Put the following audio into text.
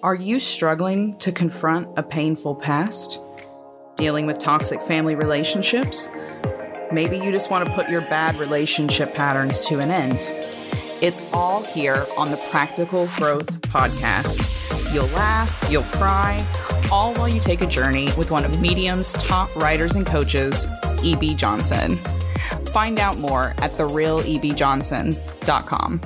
Are you struggling to confront a painful past? Dealing with toxic family relationships? Maybe you just want to put your bad relationship patterns to an end. It's all here on the Practical Growth Podcast. You'll laugh, you'll cry, all while you take a journey with one of Medium's top writers and coaches, E.B. Johnson. Find out more at therealebjohnson.com.